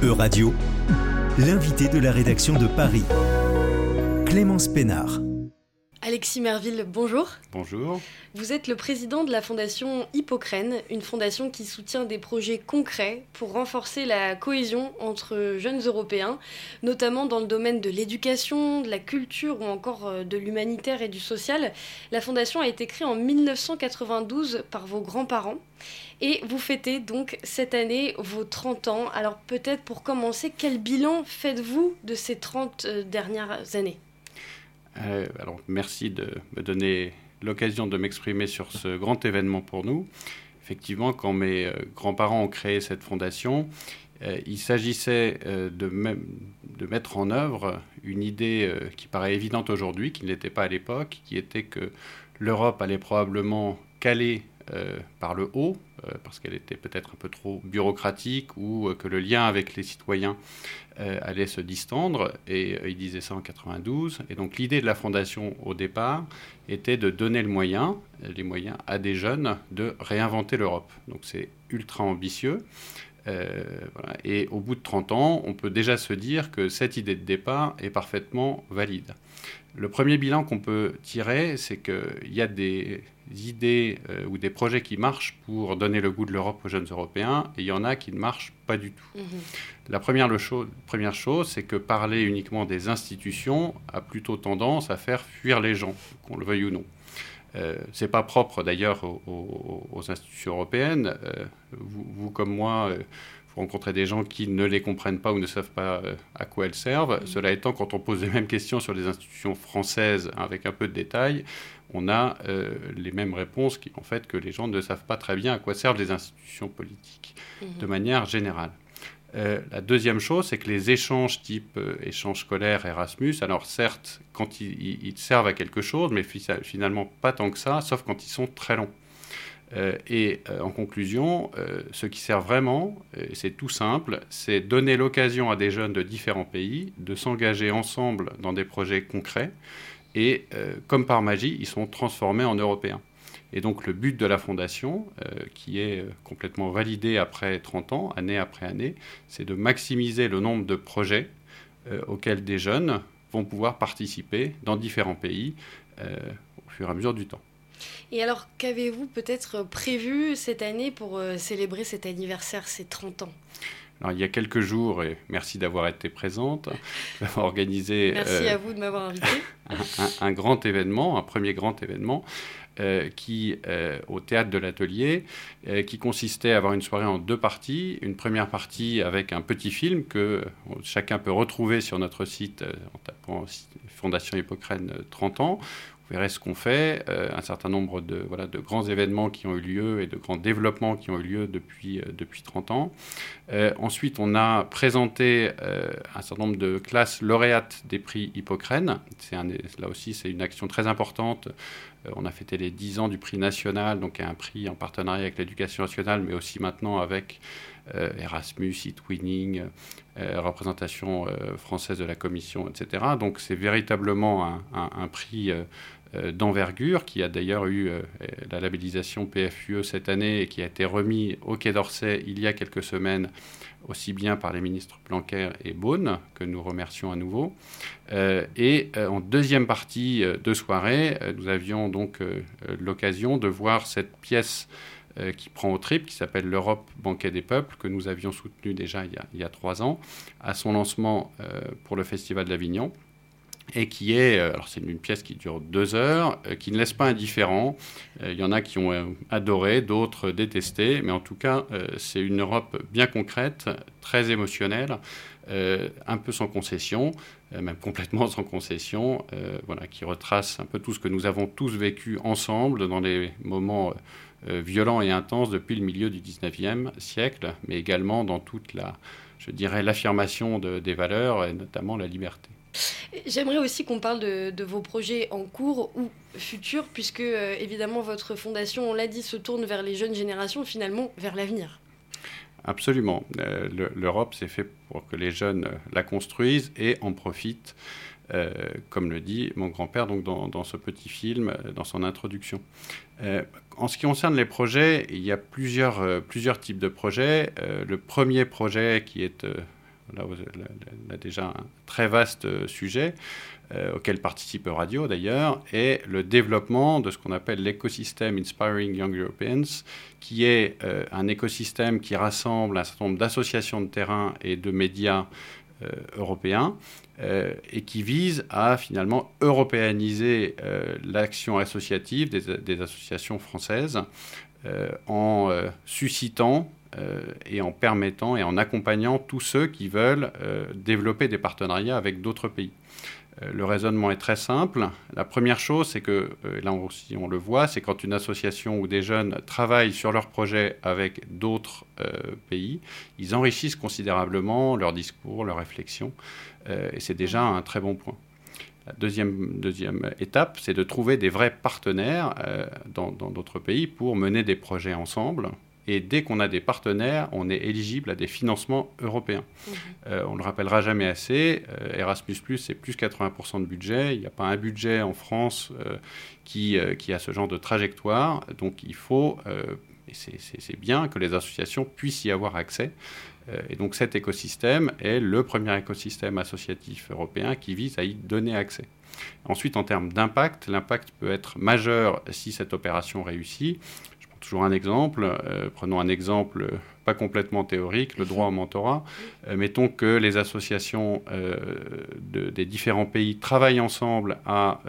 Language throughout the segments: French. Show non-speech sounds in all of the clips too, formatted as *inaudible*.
E-Radio, l'invité de la rédaction de Paris, Clémence Pénard. Alexis Merville, bonjour. Bonjour. Vous êtes le président de la fondation Hippocrène, une fondation qui soutient des projets concrets pour renforcer la cohésion entre jeunes Européens, notamment dans le domaine de l'éducation, de la culture ou encore euh, de l'humanitaire et du social. La fondation a été créée en 1992 par vos grands-parents et vous fêtez donc cette année vos 30 ans. Alors peut-être pour commencer, quel bilan faites-vous de ces 30 euh, dernières années? Euh, merci de me donner l'occasion de m'exprimer sur ce grand événement pour nous. Effectivement, quand mes euh, grands-parents ont créé cette fondation, euh, il s'agissait de, de, mettre en œuvre une idée qui paraît évidente aujourd'hui, qui ne l'était pas à l'époque, qui était que l'Europe allait probablement caler par le haut, parce qu'elle était peut-être un peu trop bureaucratique, ou que le lien avec les citoyens euh, allait se distendre, et euh, il disait ça en 92. Et donc l'idée de la fondation au départ était de donner les moyens à des jeunes de réinventer l'Europe. Donc c'est ultra ambitieux. Euh, et au bout de 30 ans, on peut déjà se dire que cette idée de départ est parfaitement valide. Le premier bilan qu'on peut tirer, c'est qu'il y a des idées euh, ou des projets qui marchent pour donner le goût de l'Europe aux jeunes Européens, et il y en a qui ne marchent pas du tout. Mhm. La première, première chose, c'est que parler uniquement des institutions a plutôt tendance à faire fuir les gens, qu'on le veuille ou non. Euh, c'est pas propre d'ailleurs aux, institutions européennes. Euh, vous, comme moi, euh, vous rencontrez des gens qui ne les comprennent pas ou ne savent pas euh, à quoi elles servent. Cela étant, quand on pose les mêmes questions sur les institutions françaises avec un peu de détail, on a les mêmes réponses qui, en fait, que les gens ne savent pas très bien à quoi servent les institutions politiques, de mhm. manière générale. Euh, la deuxième chose, c'est que les échanges type euh, échange scolaire Erasmus, alors certes, quand ils, servent à quelque chose, mais finalement pas tant que ça, sauf quand ils sont très longs. Euh, et en conclusion, ce qui sert vraiment, c'est tout simple, c'est donner l'occasion à des jeunes de différents pays de s'engager ensemble dans des projets concrets. Et comme par magie, ils sont transformés en Européens. Et donc le but de la fondation, euh, qui est euh, complètement validé après 30 ans, année après année, c'est de maximiser le nombre de projets euh, auxquels des jeunes vont pouvoir participer dans différents pays au fur et à mesure du temps. Et alors, qu'avez-vous peut-être prévu cette année pour célébrer cet anniversaire, ces 30 ans? Alors, il y a quelques jours, et merci d'avoir été présente, *laughs* d'avoir organisé. Merci à vous de m'avoir invité. *laughs* un, grand événement, un premier grand événement, euh, qui, euh, au théâtre de l'atelier, euh, qui consistait à avoir une soirée en deux parties. Une première partie avec un petit film que chacun peut retrouver sur notre site en tapant Fondation Hippocrène 30 ans, verrez ce qu'on fait, un certain nombre de, voilà, de grands événements qui ont eu lieu et de grands développements qui ont eu lieu depuis, depuis 30 ans. ensuite, on a présenté un certain nombre de classes lauréates des prix Hippocrène. là aussi, c'est une action très importante euh, on a fêté les 10 ans du prix national, donc un prix en partenariat avec l'éducation nationale, mais aussi maintenant avec euh, Erasmus, e-twinning, euh, représentation française de la commission, etc. Donc c'est véritablement un, prix d'envergure qui a d'ailleurs eu la labellisation PFUE cette année et qui a été remis au Quai d'Orsay il y a quelques semaines aussi bien par les ministres Blanquer et Beaune, que nous remercions à nouveau. Euh, et euh, en deuxième partie euh, de soirée, nous avions donc l'occasion de voir cette pièce qui prend au trip, qui s'appelle L'Europe Banquet des Peuples, que nous avions soutenu déjà il y a, il y a trois ans, à son lancement pour le Festival d'Avignon et qui est, euh, alors c'est une pièce qui dure deux heures, euh, qui ne laisse pas indifférent. Euh, il y en a qui ont adoré, d'autres détesté, mais en tout cas, c'est une Europe bien concrète, très émotionnelle, un peu sans concession, même complètement sans concession, voilà, qui retrace un peu tout ce que nous avons tous vécu ensemble dans les moments violents et intenses depuis le milieu du 19e siècle, mais également dans toute la, je dirais, l'affirmation de, des valeurs, et notamment la liberté. J'aimerais aussi qu'on parle de, vos projets en cours ou futurs, puisque euh, évidemment votre fondation, on l'a dit, se tourne vers les jeunes générations, finalement vers l'avenir. Absolument. Euh, L'Europe, c'est fait pour que les jeunes euh, la construisent et en profitent, comme le dit mon grand-père donc dans, ce petit film, dans son introduction. en ce qui concerne les projets, il y a plusieurs, plusieurs types de projets. le premier projet qui est là, là, déjà un très vaste sujet auquel participe Radio d'ailleurs, et le développement de ce qu'on appelle l'écosystème Inspiring Young Europeans, qui est un écosystème qui rassemble un certain nombre d'associations de terrain et de médias européens euh, et qui vise à finalement européaniser euh, l'action associative des, associations françaises euh, en suscitant et en permettant et en accompagnant tous ceux qui veulent développer des partenariats avec d'autres pays. Le raisonnement est très simple. La première chose, c'est que, là aussi on le voit, c'est quand une association ou des jeunes travaillent sur leur projet avec d'autres pays, ils enrichissent considérablement leur discours, leurs réflexions. Euh, et c'est déjà un très bon point. La deuxième, étape, c'est de trouver des vrais partenaires euh, dans d'autres pays pour mener des projets ensemble. Et dès qu'on a des partenaires, on est éligible à des financements européens. Mhm. Euh, on ne le rappellera jamais assez, Erasmus, c'est plus 80% de budget. Il n'y a pas un budget en France qui, qui, a ce genre de trajectoire. Donc il faut, et c'est bien que les associations puissent y avoir accès. Euh, et donc cet écosystème est le premier écosystème associatif européen qui vise à y donner accès. Ensuite, en termes d'impact, l'impact peut être majeur si cette opération réussit. Toujours un exemple. Euh, prenons un exemple pas complètement théorique, le droit au mentorat. Euh, mettons que les associations des différents pays travaillent ensemble à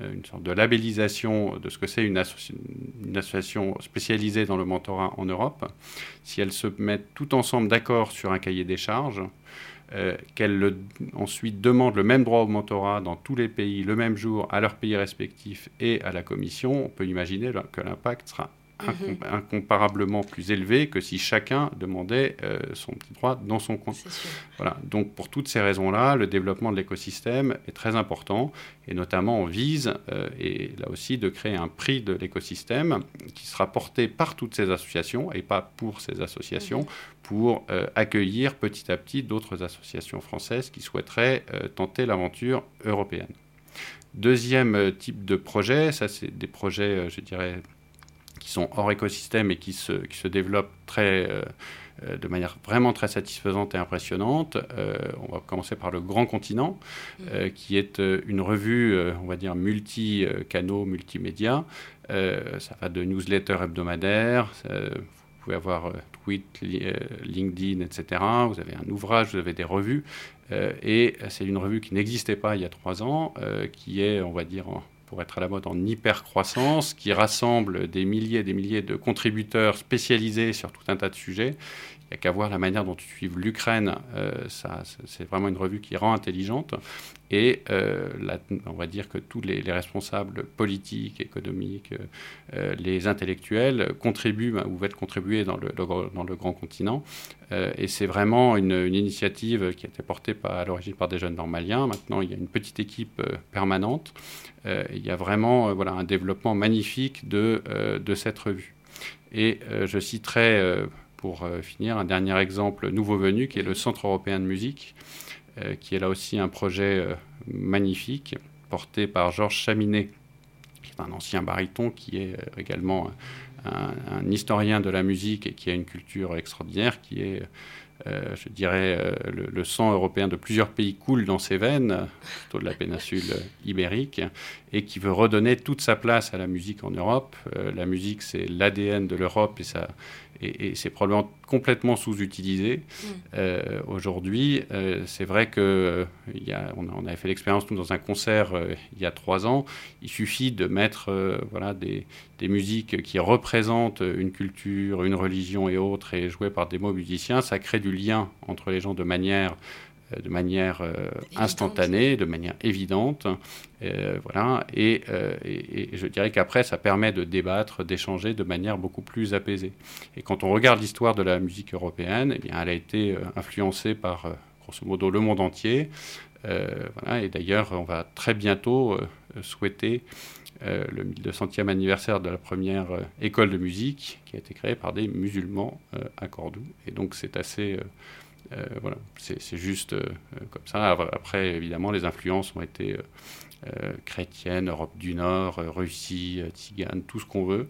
euh, une sorte de labellisation de ce que c'est une, association spécialisée dans le mentorat en Europe, si elles se mettent tout ensemble d'accord sur un cahier des charges, euh, qu'elles ensuite demandent le même droit au mentorat dans tous les pays le même jour à leurs pays respectifs et à la Commission, on peut imaginer que l'impact sera Mhm. incomparablement plus élevé que si chacun demandait euh, son petit droit dans son coin. Voilà. Donc pour toutes ces raisons-là, le développement de l'écosystème est très important et notamment on vise, euh, et là aussi, de créer un prix de l'écosystème qui sera porté par toutes ces associations et pas pour ces associations mhm. pour euh, accueillir petit à petit d'autres associations françaises qui souhaiteraient tenter l'aventure européenne. Deuxième type de projet, ça c'est des projets, je dirais, qui sont hors écosystème et qui se, qui se développent très, euh, euh, de manière vraiment très satisfaisante et impressionnante. Euh, on va commencer par le Grand Continent, mmh. qui est une revue, on va dire, multi-canaux, multimédia. ça va de newsletters hebdomadaires. vous pouvez avoir tweet, LinkedIn, etc. Vous avez un ouvrage, vous avez des revues. et c'est une revue qui n'existait pas il y a trois ans, qui est, on va dire, pour être à la mode en hyper-croissance, qui rassemble des milliers et des milliers de contributeurs spécialisés sur tout un tas de sujets. Il n'y a qu'à voir la manière dont tu suives l'Ukraine. Euh, ça, c'est vraiment une revue qui rend intelligente. Et euh, on va dire que tous les, responsables politiques, économiques, euh, les intellectuels contribuent ou veulent contribuer dans le, dans le grand continent. et c'est vraiment une, initiative qui a été portée à l'origine par des jeunes normaliens. Maintenant, il y a une petite équipe permanente. il y a vraiment voilà, un développement magnifique de, de cette revue. Et je citerai pour euh, finir, un dernier exemple nouveau venu qui est le Centre européen de musique, euh, qui est là aussi un projet euh, magnifique porté par Georges Chaminet, qui est un ancien baryton, qui est également un, historien de la musique et qui a une culture extraordinaire, qui est, je dirais, le, sang européen de plusieurs pays coule dans ses veines, plutôt de la péninsule ibérique, et qui veut redonner toute sa place à la musique en Europe. la musique, c'est l'ADN de l'Europe et ça et, c'est probablement complètement sous-utilisé mm. euh, aujourd'hui. Euh, c'est vrai que euh, y a, on, avait fait l'expérience nous dans un concert il y a trois ans. Il suffit de mettre voilà des, des, musiques qui représentent une culture, une religion et autres, et jouées par des mots musiciens. Ça crée du lien entre les gens de manière de manière euh, instantanée, de manière évidente. Euh, voilà. Et, je dirais qu'après, ça permet de débattre, d'échanger de manière beaucoup plus apaisée. Et quand on regarde l'histoire de la musique européenne, eh bien, elle a été influencée par, grosso modo, le monde entier. voilà. Et d'ailleurs, on va très bientôt souhaiter le 1200e anniversaire de la première école de musique qui a été créée par des musulmans à Cordoue. Et donc, c'est assez euh, voilà, c'est juste euh, comme ça. Après, évidemment, les influences ont été euh, chrétiennes, Europe du Nord, Russie, tzigane, tout ce qu'on veut.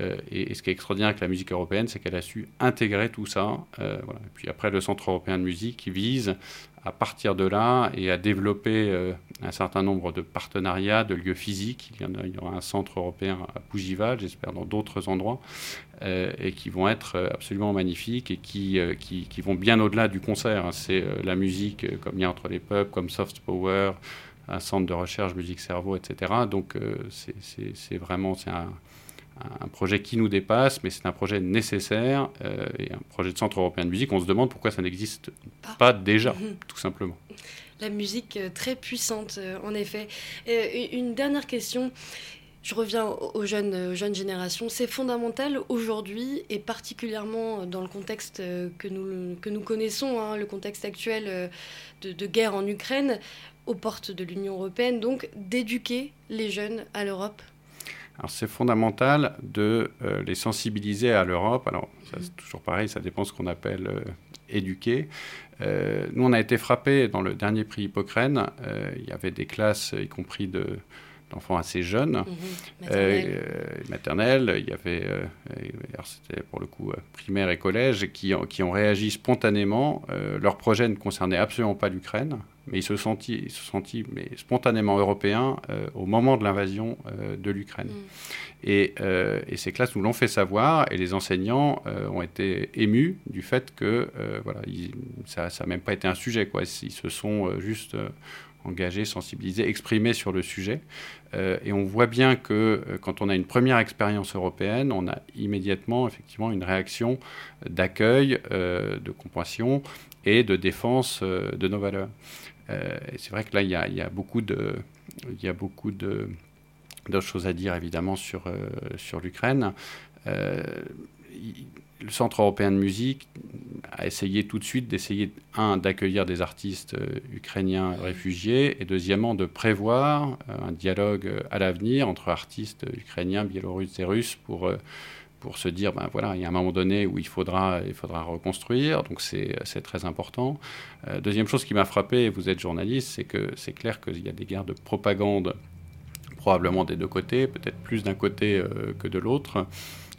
Et, ce qui est extraordinaire avec la musique européenne, c'est qu'elle a su intégrer tout ça. Et puis après, le Centre européen de musique qui vise à partir de là et à développer euh, un certain nombre de partenariats, de lieux physiques. Il y, en aura un centre européen à Bougival, j'espère dans d'autres endroits, euh, et qui vont être euh, absolument magnifiques et qui, vont bien au-delà du concert. Hein. C'est la musique comme a entre les pubs, comme Soft Power, un centre de recherche musique cerveau, etc. Donc c'est vraiment c'est un, un projet qui nous dépasse, mais c'est un projet nécessaire euh, et un projet de centre européen de musique. On se demande pourquoi ça n'existe pas. déjà, *laughs* mhm. tout simplement. La musique euh, très puissante, euh, en effet. une dernière question. Je reviens aux jeunes, aux jeunes générations. C'est fondamental aujourd'hui et particulièrement dans le contexte que nous, que nous connaissons, hein, le contexte actuel de, de guerre en Ukraine, aux portes de l'Union européenne, donc d'éduquer les jeunes à l'Europe alors c'est fondamental de euh, les sensibiliser à l'Europe. Alors c'est toujours pareil, ça dépend de ce qu'on appelle euh, éduquer. Euh, nous, on a été frappés dans le dernier prix Hippocrène. il y avait des classes, y compris de, d'enfants assez jeunes, mhm. maternelles. Il y avait, c'était pour le coup primaire et collège, qui, qui ont réagi spontanément. leur projet ne concernait absolument pas l'Ukraine mais ils se sont se sentis mais spontanément européens euh, au moment de l'invasion euh, de l'Ukraine. Mm. Et, euh, et, ces classes nous l'ont fait savoir, et les enseignants ont été émus du fait que voilà, ça n'a même pas été un sujet. Quoi. Ils se sont juste engagés, sensibilisés, exprimés sur le sujet. et on voit bien que quand on a une première expérience européenne, on a immédiatement effectivement une réaction d'accueil, de compassion et de défense de nos valeurs. Euh, c'est vrai que là, il y a, beaucoup d'autres choses à dire évidemment sur, euh, l'Ukraine. Euh, le Centre européen de musique a essayé tout de suite d'essayer, un, d'accueillir des artistes ukrainiens réfugiés, et deuxièmement, de prévoir un dialogue à l'avenir entre artistes ukrainiens, biélorusses et russes pour pour se dire, ben voilà, il y a un moment donné où il faudra, il faudra reconstruire, donc c'est très important. Euh, deuxième chose qui m'a frappé, vous êtes journaliste, c'est que c'est clair qu'il y a des guerres de propagande, probablement des deux côtés, peut-être plus d'un côté euh, que de l'autre,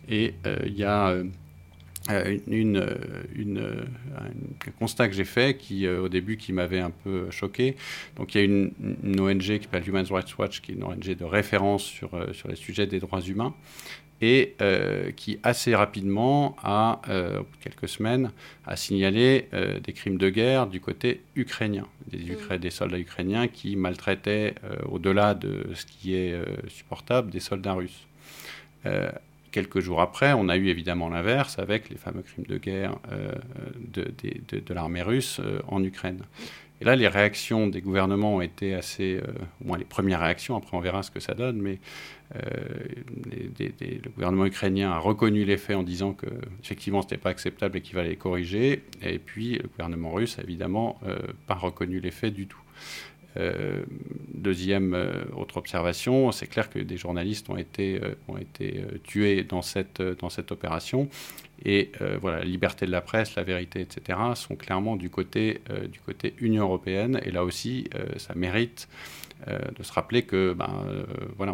et euh, il y a un constat que j'ai fait qui, au début, qui m'avait un peu choqué. Donc, il y a une, une ONG qui s'appelle Human Rights Watch, qui est une ONG de référence sur, sur les sujets des droits humains, et euh, qui assez rapidement, a, euh, au bout de quelques semaines, a signalé euh, des crimes de guerre du côté ukrainien, des, mm. des soldats ukrainiens qui maltraitaient, au-delà de ce qui est supportable, des soldats russes. quelques jours après, on a eu évidemment l'inverse avec les fameux crimes de guerre de, de, de l'armée russe en Ukraine. Et là, les réactions des gouvernements ont été assez, au moins les premières réactions, après on verra ce que ça donne, mais euh, le gouvernement ukrainien a reconnu les faits en disant que effectivement ce n'était pas acceptable et qu'il fallait les corriger. Et puis le gouvernement russe a évidemment euh, pas reconnu les faits du tout. Euh, deuxième autre observation, c'est clair que des journalistes ont été, ont été tués dans cette, dans cette opération. Et voilà, la liberté de la presse, la vérité, etc., sont clairement du côté, du côté Union européenne. Et là aussi, ça mérite euh, de se rappeler que, ben, euh, voilà,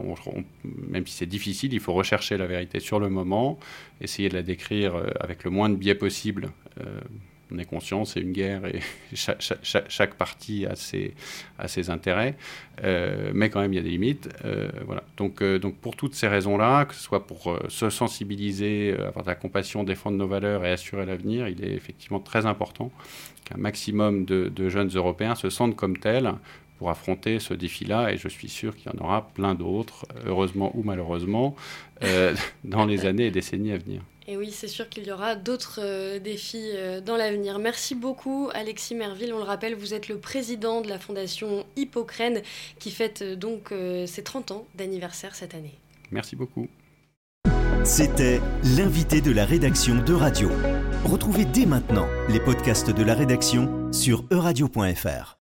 même si c'est difficile, il faut rechercher la vérité sur le moment, essayer de la décrire euh, avec le moins de biais possible on est conscient, c'est une guerre et *laughs* chaque, partie a ses, intérêts, mais quand même il y a des limites. voilà. donc, donc pour toutes ces raisons-là, que ce soit pour se sensibiliser, avoir de la compassion, défendre nos valeurs et assurer l'avenir, il est effectivement très important qu'un maximum de, de, jeunes Européens se sentent comme tels pour affronter ce défi-là, et je suis sûr qu'il y en aura plein d'autres, heureusement ou malheureusement, euh, *laughs* dans les années et décennies à venir. Et oui, c'est sûr qu'il y aura d'autres euh, défis euh, dans l'avenir. Merci beaucoup, Alexis Merville. On le rappelle, vous êtes le président de la fondation Hippocrène, qui fête donc ses 30 ans d'anniversaire cette année. Merci beaucoup. C'était l'invité de la rédaction de Radio. Retrouvez dès maintenant les podcasts de la rédaction sur euradio.fr.